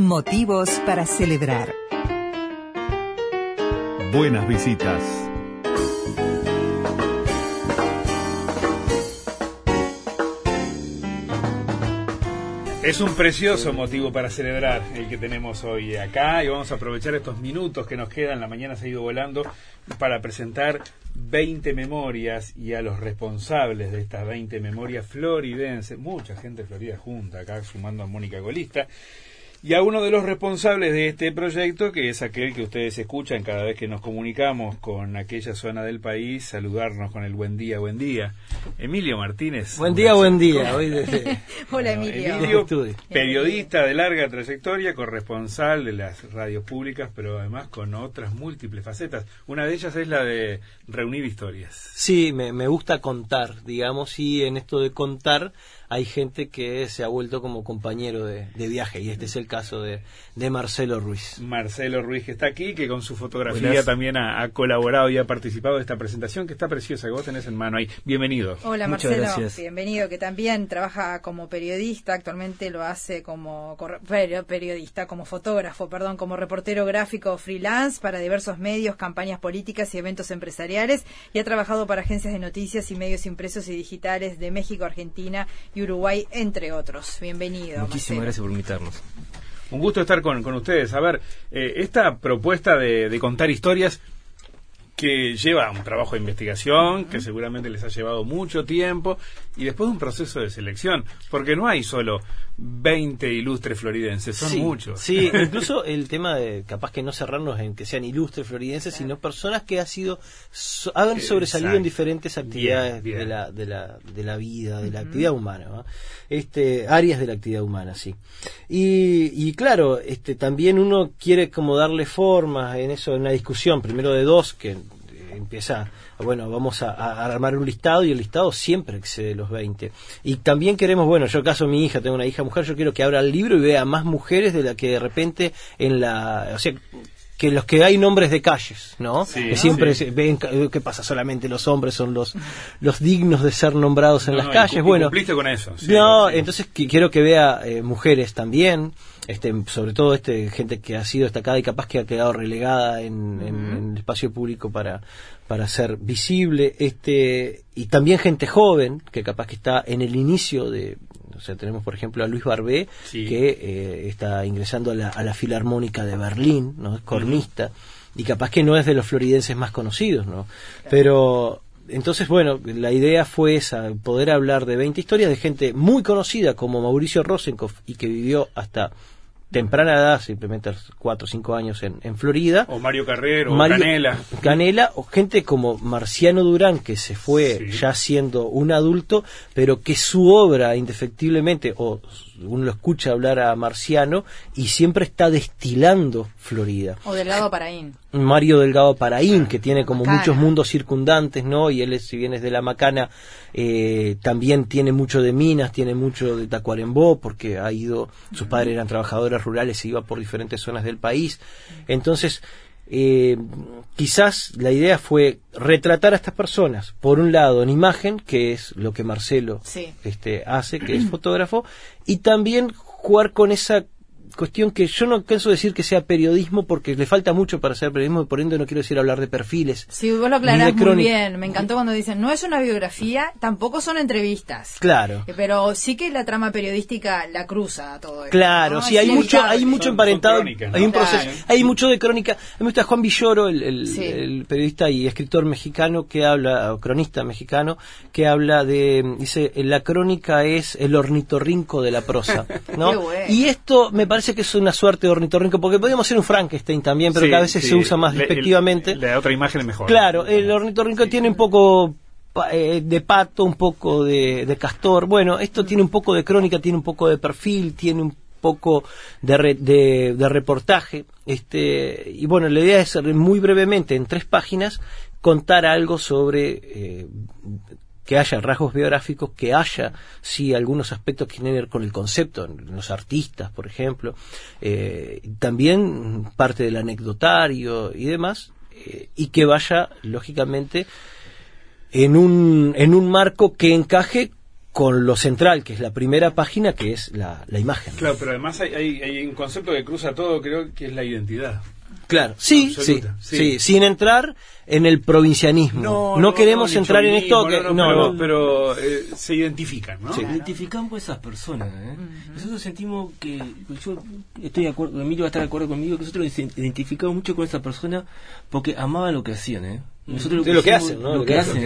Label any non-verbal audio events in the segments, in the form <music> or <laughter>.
Motivos para celebrar. Buenas visitas. Es un precioso motivo para celebrar el que tenemos hoy acá y vamos a aprovechar estos minutos que nos quedan, la mañana se ha ido volando, para presentar 20 memorias y a los responsables de estas 20 memorias floridenses, mucha gente de Florida junta acá, sumando a Mónica Golista, y a uno de los responsables de este proyecto, que es aquel que ustedes escuchan cada vez que nos comunicamos con aquella zona del país, saludarnos con el buen día, buen día. Emilio Martínez. Buen día, buen día. Hoy <laughs> Hola Emilio. Emilio, periodista de larga trayectoria, corresponsal de las radios públicas, pero además con otras múltiples facetas. Una de ellas es la de reunir historias. Sí, me, me gusta contar, digamos, y en esto de contar hay gente que se ha vuelto como compañero de, viaje y este es el caso de, Marcelo Ruiz. Marcelo Ruiz que está aquí, que con su fotografía también ha, colaborado y ha participado de esta presentación que está preciosa, que vos tenés en mano ahí. Bienvenido. Hola Marcelo, bienvenido, que también trabaja como periodista, actualmente lo hace como periodista, como fotógrafo, perdón, como reportero gráfico freelance para diversos medios, campañas políticas y eventos empresariales y ha trabajado para agencias de noticias y medios impresos y digitales de México, Argentina y Uruguay, entre otros. Bienvenido. Muchísimas gracias por invitarnos. Un gusto estar con, ustedes. A ver, eh, esta propuesta de, contar historias que lleva un trabajo de investigación, que seguramente les ha llevado mucho tiempo, y después un proceso de selección, porque no hay solo 20 ilustres floridenses, son muchos. Sí, <laughs> incluso el tema de capaz que no cerrarnos en que sean ilustres floridenses, sino personas que ha sido han sobresalido en diferentes actividades De, la, de, la, de la vida, de la actividad humana, este áreas de la actividad humana, sí. Y, y claro, este también uno quiere como darle forma en eso, en una discusión, primero de dos, que empieza, bueno, vamos a, armar un listado y el listado siempre excede los 20. Y también queremos, bueno, yo caso mi hija, tengo una hija mujer, yo quiero que abra el libro y vea más mujeres de la que de repente en la, o sea, que los que hay nombres de calles, ¿no? que siempre ven qué pasa solamente los hombres son los los dignos de ser nombrados en las calles. bueno, cumpliste con eso. no, entonces quiero que vea eh, mujeres también, este, sobre todo este gente que ha sido destacada y capaz que ha quedado relegada en, el espacio público para para ser visible, este y también gente joven que capaz que está en el inicio de o sea, tenemos por ejemplo a Luis Barbé, que eh, está ingresando a la, a la, Filarmónica de Berlín, ¿no? Es cornista, y capaz que no es de los floridenses más conocidos, ¿no? Pero entonces, bueno, la idea fue esa, poder hablar de 20 historias de gente muy conocida como Mauricio Rosenkopf y que vivió hasta temprana edad, simplemente cuatro o cinco años en, en, Florida. O Mario Carrero, o Canela. Canela, o gente como Marciano Durán, que se fue ya siendo un adulto, pero que su obra, indefectiblemente, o uno lo escucha hablar a Marciano y siempre está destilando Florida. O Delgado Paraín. Mario Delgado Paraín, que tiene como muchos mundos circundantes, ¿no? Y él, si bien es de la Macana, eh, también tiene mucho de Minas, tiene mucho de Tacuarembó, porque ha ido, sus padres eran trabajadores rurales y iba por diferentes zonas del país. Entonces, eh, quizás la idea fue retratar a estas personas, por un lado en imagen, que es lo que Marcelo este, hace, que es fotógrafo, y también jugar con esa cuestión que yo no pienso decir que sea periodismo porque le falta mucho para ser periodismo, por ende no quiero decir hablar de perfiles. Sí, vos lo aclarás muy bien. Me encantó cuando dicen, no es una biografía, tampoco son entrevistas. Claro. Eh, pero sí que la trama periodística la cruza todo esto. Claro, sí, hay mucho, hay mucho emparentado. hay un proceso, hay mucho de crónica. A mí me gusta Juan Villoro, el, periodista y escritor mexicano que habla, o cronista mexicano, que habla de, dice, la crónica es el ornitorrinco de la prosa, <laughs> ¿no? Y esto me parece que es una suerte de ornitorrinco, porque podríamos ser un Frankenstein también, pero que a veces se usa más despectivamente. La otra imagen es mejor. Claro, el ornitorrinco tiene un poco eh, de pato, un poco de, castor. Bueno, esto tiene un poco de crónica, tiene un poco de perfil, tiene un poco de, de, reportaje. Este, y bueno, la idea es muy brevemente, en tres páginas, contar algo sobre eh, que haya rasgos biográficos, que haya, sí, algunos aspectos que tienen que ver con el concepto, los artistas, por ejemplo, eh, también parte del anecdotario y demás, eh, y que vaya, lógicamente, en un, en un marco que encaje con lo central, que es la primera página, que es la, imagen. Claro, pero además hay un concepto que cruza todo, creo que es la identidad. Claro, sí, sí, sí, sin entrar en el provincianismo. No, queremos entrar en esto. Que, no, pero, eh, se identifican, ¿no? Se identifican con esas personas. ¿eh? Nosotros sentimos que, yo estoy de acuerdo, Emilio va a estar de acuerdo conmigo, que nosotros nos identificamos mucho con esa persona porque amaban lo que hacían. ¿eh? Nosotros lo que, hacen, ¿no? Lo, que, hacen.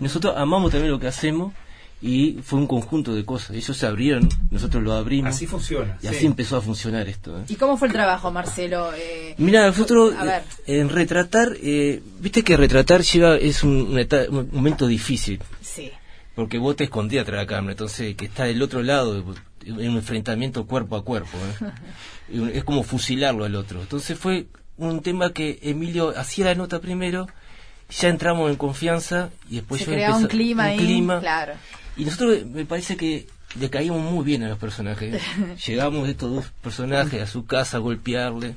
Nosotros amamos también lo que hacemos y fue un conjunto de cosas. Ellos se abrieron, nosotros lo abrimos. Así funciona. Y así empezó a funcionar esto. ¿eh? ¿Y cómo fue el trabajo, Marcelo? Eh, Mira, nosotros eh, en retratar, viste que retratar lleva es un, momento difícil. Sí. Porque vos te escondías atrás de la cámara, entonces que está del otro lado, en un enfrentamiento cuerpo a cuerpo. <laughs> es como fusilarlo al otro. Entonces fue un tema que Emilio hacía la nota primero ya entramos en confianza y después Se yo un clima un clima, claro. Y nosotros me parece que le caímos muy bien a los personajes. <laughs> Llegamos estos dos personajes a su casa a golpearle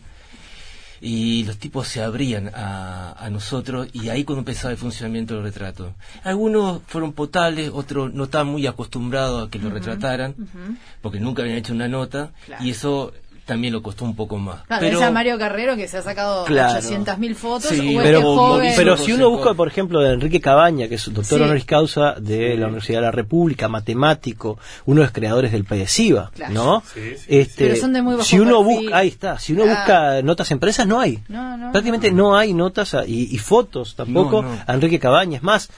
y los tipos se abrían a, a, nosotros y ahí cuando empezaba el funcionamiento del retrato. Algunos fueron potales, otros no estaban muy acostumbrados a que lo retrataran, porque nunca habían hecho una nota y eso también lo costó un poco más. Claro, pero a Mario Carrero que se ha sacado claro, 800.000 fotos. Sí, este pero, pero si uno busca, por ejemplo, de Enrique Cabaña, que es doctor honoris causa de la Universidad de la República, matemático, uno de los creadores del PEDESIVA, ¿no? Este, pero son de muy bajo si uno busca, ahí está, si uno busca notas empresas, no hay. Prácticamente no. hay notas y, y fotos tampoco a Enrique Cabaña. Es más,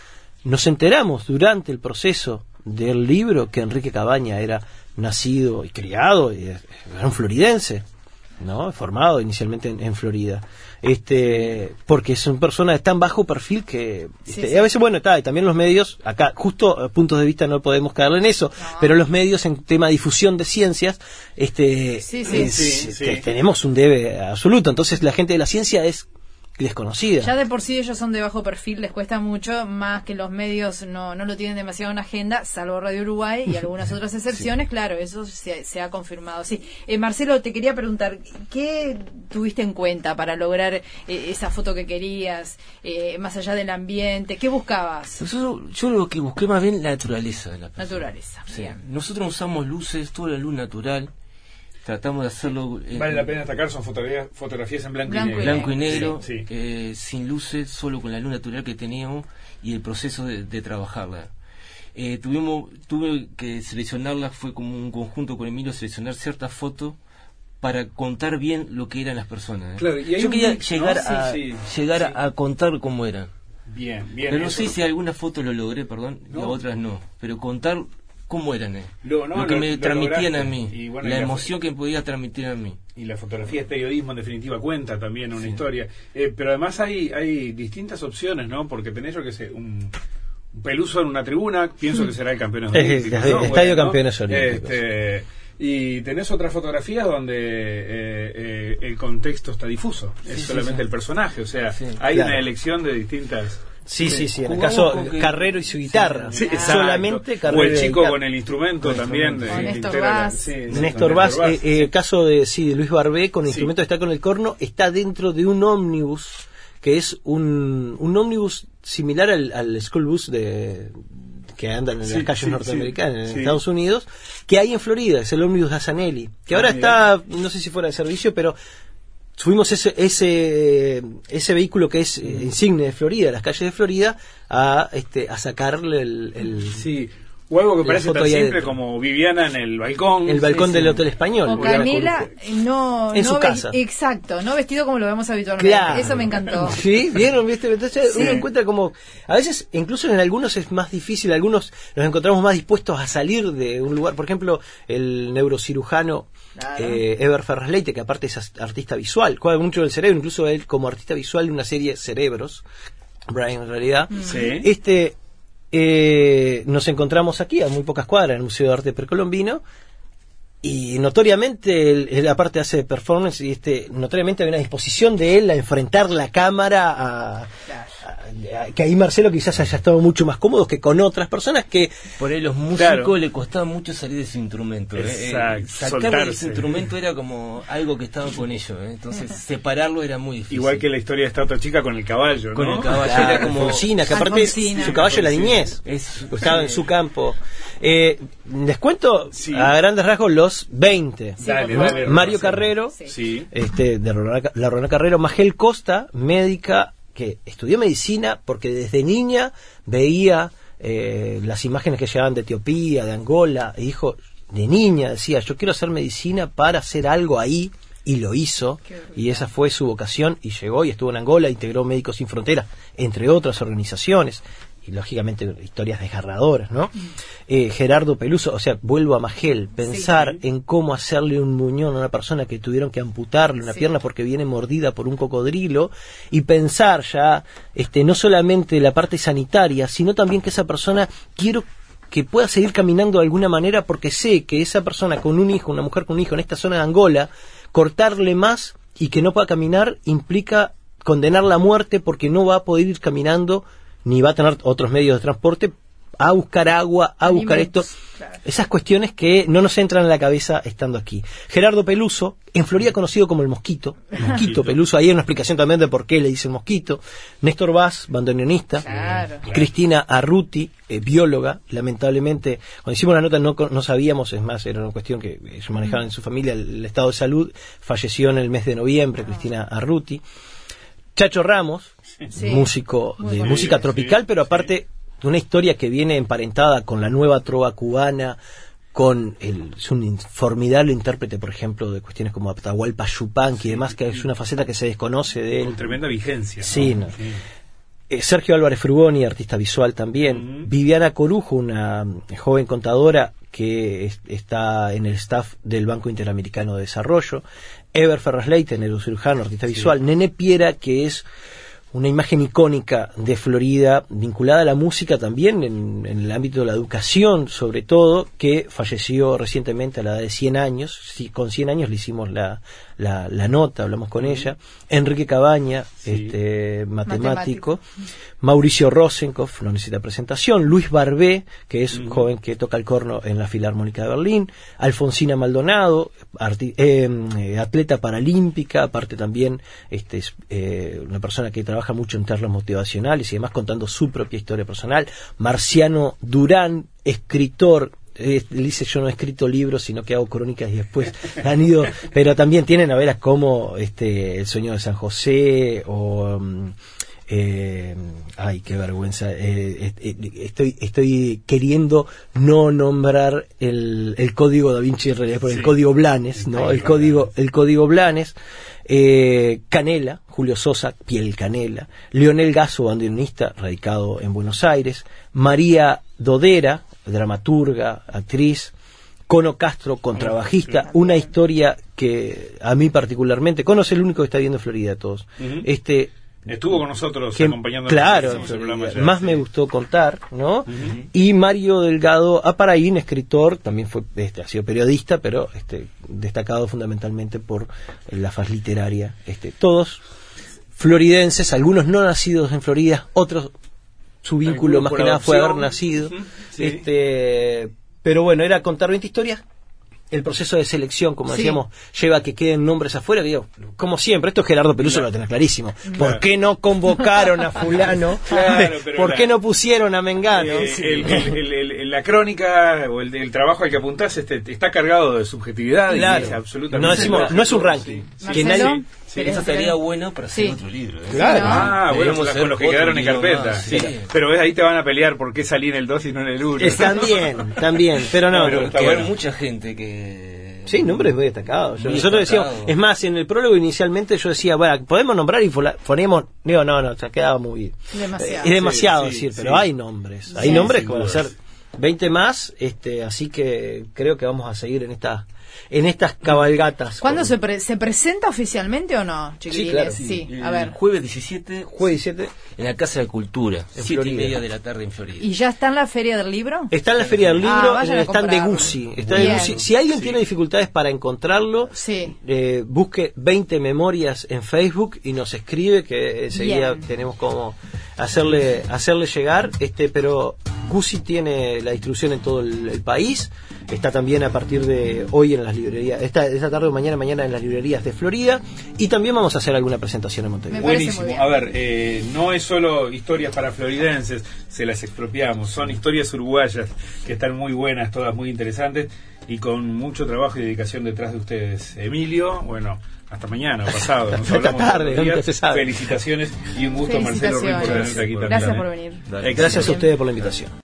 nos enteramos durante el proceso del libro que Enrique Cabaña era nacido y criado, y era un floridense, ¿no? Formado inicialmente en, Florida. Este, porque son personas de tan bajo perfil que este, a veces bueno está y también los medios acá justo a puntos de vista no podemos caerle en eso pero los medios en tema de difusión de ciencias este tenemos un debe absoluto. Entonces la gente de la ciencia es desconocida. Ya de por sí ellos son de bajo perfil, les cuesta mucho, más que los medios no, no lo tienen demasiado en agenda, salvo Radio Uruguay y algunas <laughs> otras excepciones, claro, eso se, ha confirmado. Sí, eh, Marcelo, te quería preguntar, ¿qué tuviste en cuenta para lograr eh, esa foto que querías, eh, más allá del ambiente? ¿Qué buscabas? yo lo que busqué más bien la naturaleza de la Naturaleza. Nosotros usamos luces, toda la luz natural tratamos de hacerlo. Eh, vale la pena destacar, son fotografías, fotografías en blanco, y negro. Blanco y negro, eh, sin luces, solo con la luz natural que teníamos y el proceso de, trabajarla. Eh, tuvimos, tuve que seleccionarla, fue como un conjunto con Emilio, seleccionar ciertas fotos para contar bien lo que eran las personas. Yo quería llegar, a, llegar a contar cómo eran. Bien, bien. Pero no sé si alguna foto lo logré, perdón, y otras no. Pero contar cómo eran eh? lo, que me transmitían a mí, la emoción que podía transmitir a mí. Y la fotografía es periodismo, en definitiva, cuenta también una historia. Eh, pero además hay, hay distintas opciones, ¿no? Porque tenés, yo que sé, un, peluso en una tribuna, pienso que será el campeón <laughs> olímpico. Estadio Campeones Olímpicos. Este, y tenés otras fotografías donde eh, el contexto está difuso, es solamente el personaje, o sea, hay una elección de distintas Sí, sí, sí. En el caso Carrero y su guitarra. Solamente Carrero. O el chico con el instrumento también. De, Néstor Vaz. Néstor Vaz. Eh, eh, el caso de, sí, de Luis Barbé con el instrumento está con el corno, está dentro de un ómnibus que es un, un ómnibus similar al, al school bus de, que andan en las calles norteamericanas, en Estados Unidos, que hay en Florida, es el ómnibus Azanelli, que ahora ah, está, no sé si fuera de servicio, pero subimos ese, ese, ese vehículo que es eh, insigne de Florida, las calles de Florida, a, este, a sacarle el, sí. O algo que parece tan simple como Viviana en el balcón. El balcón del Hotel Español. O Camila, no. En su casa. Exacto, no vestido como lo vemos habitualmente. Eso me encantó. <laughs> Sí, vieron, viste. Entonces uno encuentra como. A veces, incluso en algunos es más difícil, algunos nos encontramos más dispuestos a salir de un lugar. Por ejemplo, el neurocirujano eh, Ever Ferraz Leite, que aparte es artista visual, juega mucho del cerebro, incluso él como artista visual de una serie Cerebros, Brian en realidad. Este, eh, nos encontramos aquí, a muy pocas cuadras, en el Museo de Arte Precolombino, y notoriamente él, aparte hace performance y este notoriamente hay una disposición de él a enfrentar la cámara a, que ahí Marcelo quizás haya estado mucho más cómodo que con otras personas que por ahí los músicos le costaba mucho salir de su instrumento ¿eh? Exacto, sacarlo de su instrumento era como algo que estaba con ellos ¿eh? entonces separarlo era muy difícil igual que la historia de esta otra chica con el caballo con ¿no? el caballo era como Alfonsina, que aparte su caballo la niñez Es- estaba en su campo eh, les cuento Sí. a grandes rasgos los 20 Dale, por dale, Mario. Carrero Sí. sí este, de Rorona- la Rona Carrero, Magel Costa, médica que estudió medicina porque desde niña veía eh, las imágenes que llegaban de Etiopía, de Angola, y dijo, de niña decía, yo quiero hacer medicina para hacer algo ahí, y lo hizo, y esa fue su vocación, y llegó y estuvo en Angola, integró Médicos Sin Fronteras, entre otras organizaciones, y lógicamente historias desgarradoras, ¿no? Eh, Gerardo Peluso, o sea, vuelvo a Magel, pensar en cómo hacerle un muñón a una persona que tuvieron que amputarle una Sí. pierna porque viene mordida por un cocodrilo, y pensar ya, este, no solamente la parte sanitaria, sino también que esa persona quiero que pueda seguir caminando de alguna manera porque sé que esa persona con un hijo, una mujer con un hijo en esta zona de Angola, cortarle más y que no pueda caminar implica condenar la muerte porque no va a poder ir caminando ni va a tener otros medios de transporte a buscar agua, a buscar esto. Claro. Esas cuestiones que no nos entran en la cabeza estando aquí. Gerardo Peluso, en Florida conocido como el Mosquito. Mosquito Peluso, ahí hay una explicación también de por qué le dicen Mosquito. Néstor Vaz, bandoneonista. Claro. Cristina Arruti, eh, bióloga, lamentablemente, cuando hicimos la nota no, co- no sabíamos, es más, era una cuestión que ellos manejaban en su familia, el, el estado de salud, falleció en el mes de noviembre, Cristina Arruti. Chacho Ramos, Sí. músico Muy de bueno. música tropical, sí, pero aparte de una historia que viene emparentada con la nueva trova cubana, con el, es un formidable intérprete, por ejemplo, de cuestiones como Atahualpa Yupanqui y demás, que es una faceta que se desconoce de él. con tremenda vigencia ¿no? Sí. Eh, Sergio Álvarez Frugoni, artista visual también. Viviana Corujo, una joven contadora que es- está en el staff del Banco Interamericano de Desarrollo. Ever Ferraz Leite, neurocirujano, artista visual. Nene Piera, que es una imagen icónica de Florida vinculada a la música también en, en el ámbito de la educación sobre todo que falleció recientemente a la edad de 100 años. Sí, con 100 años le hicimos la, la, la nota hablamos con ella. Enrique Cabaña Sí. este matemático, Matemático. Mauricio Rosenkopf no necesita presentación. Luis Barbé que es un joven que toca el corno en la Filarmónica de Berlín. Alfonsina Maldonado arti- eh, eh, atleta paralímpica aparte también este es eh, una persona que trabaja mucho en ternos motivacionales y además contando su propia historia personal. Marciano Durán escritor eh, dice yo no he escrito libros sino que hago crónicas y después <laughs> han ido pero también tienen novelas como este el sueño de San José o mm, eh, ay, qué vergüenza. eh, eh, estoy, estoy queriendo no nombrar el, el código da Vinci en realidad, por el código Blanes, ¿no? El código, el código Blanes. Eh, Canela, Julio Sosa, Piel Canela. Leonel Gaso, bandoneonista, radicado en Buenos Aires. María Dodera, dramaturga, actriz. Cono Castro, contrabajista, una historia que a mí particularmente, Cono es el único que está viendo Florida todos. Este Estuvo con nosotros que- acompañándonos claro, en el programa ayer, más sí. me gustó contar, ¿no? Y Mario Delgado Aparaín, escritor, también fue, este, ha sido periodista, pero este, destacado fundamentalmente por la faz literaria. Este, todos floridenses, algunos no nacidos en Florida, otros su vínculo más que nada fue haber nacido. Sí. Este, pero bueno, era contar 20 historias. El proceso de selección, como Sí. decíamos, lleva a que queden nombres afuera. Digo, como siempre, esto Gerardo Peluso lo tenés clarísimo. ¿Por qué no convocaron a <laughs> fulano? Claro, <laughs> pero ¿Por la- qué no pusieron a Mengano? Eh, el- el- el- el- la crónica o el, el trabajo al que apuntás este, está cargado de subjetividad y Claro. es absolutamente No, decimos, no es un ranking. Sí. Que Marcelo, nadie- Sí, ¿querés Eso estaría bueno para hacer Sí. otro libro. ¿eh? Claro. Ah, bueno, con, los que quedaron en carpeta. más, sí. sí. Pero ves, ahí te van a pelear por qué salí en el 2 y no en el 1. Es también, también, pero no. Pero no, está Que bueno. hay mucha gente que... Sí, nombres muy destacados. Yo- Nosotros destacado. decíamos, es más, en el prólogo inicialmente yo decía, bueno, podemos nombrar y ponemos, digo, no, no, se ha quedado muy... Demasiado. Es demasiado Sí, decir, sí. pero hay nombres. Hay Sí, nombres sin que van a dudas. ser 20 más, este, así que creo que vamos a seguir en esta en estas cabalgatas. ¿Cuándo se, se presenta oficialmente o no, Sí, claro. Sí, a ver. Jueves 17. Jueves 17. En la Casa de Cultura, en siete y media de la tarde en Florida. ¿Y ya está en la Feria del Libro? Está en la Feria del Libro, ah, en el stand de Guzzi. Si alguien tiene dificultades para encontrarlo, eh, busque 20 memorias en Facebook y nos escribe que enseguida tenemos como hacerle hacerle llegar este pero Guzzi tiene la distribución en todo el país Está también a partir de hoy en las librerías, esta, esta tarde o mañana, mañana en las librerías de Florida. Y también vamos a hacer alguna presentación en Montevideo. Buenísimo. A ver, eh, no es solo historias para floridenses, se las expropiamos. Son historias uruguayas que están muy buenas, todas muy interesantes y con mucho trabajo y dedicación detrás de ustedes. Emilio, bueno, hasta mañana, pasado. <laughs> Nos Esta tarde, se sabe. Felicitaciones y un gusto, Marcelo, por venir aquí también. Gracias por venir. Gracias a ustedes por la invitación.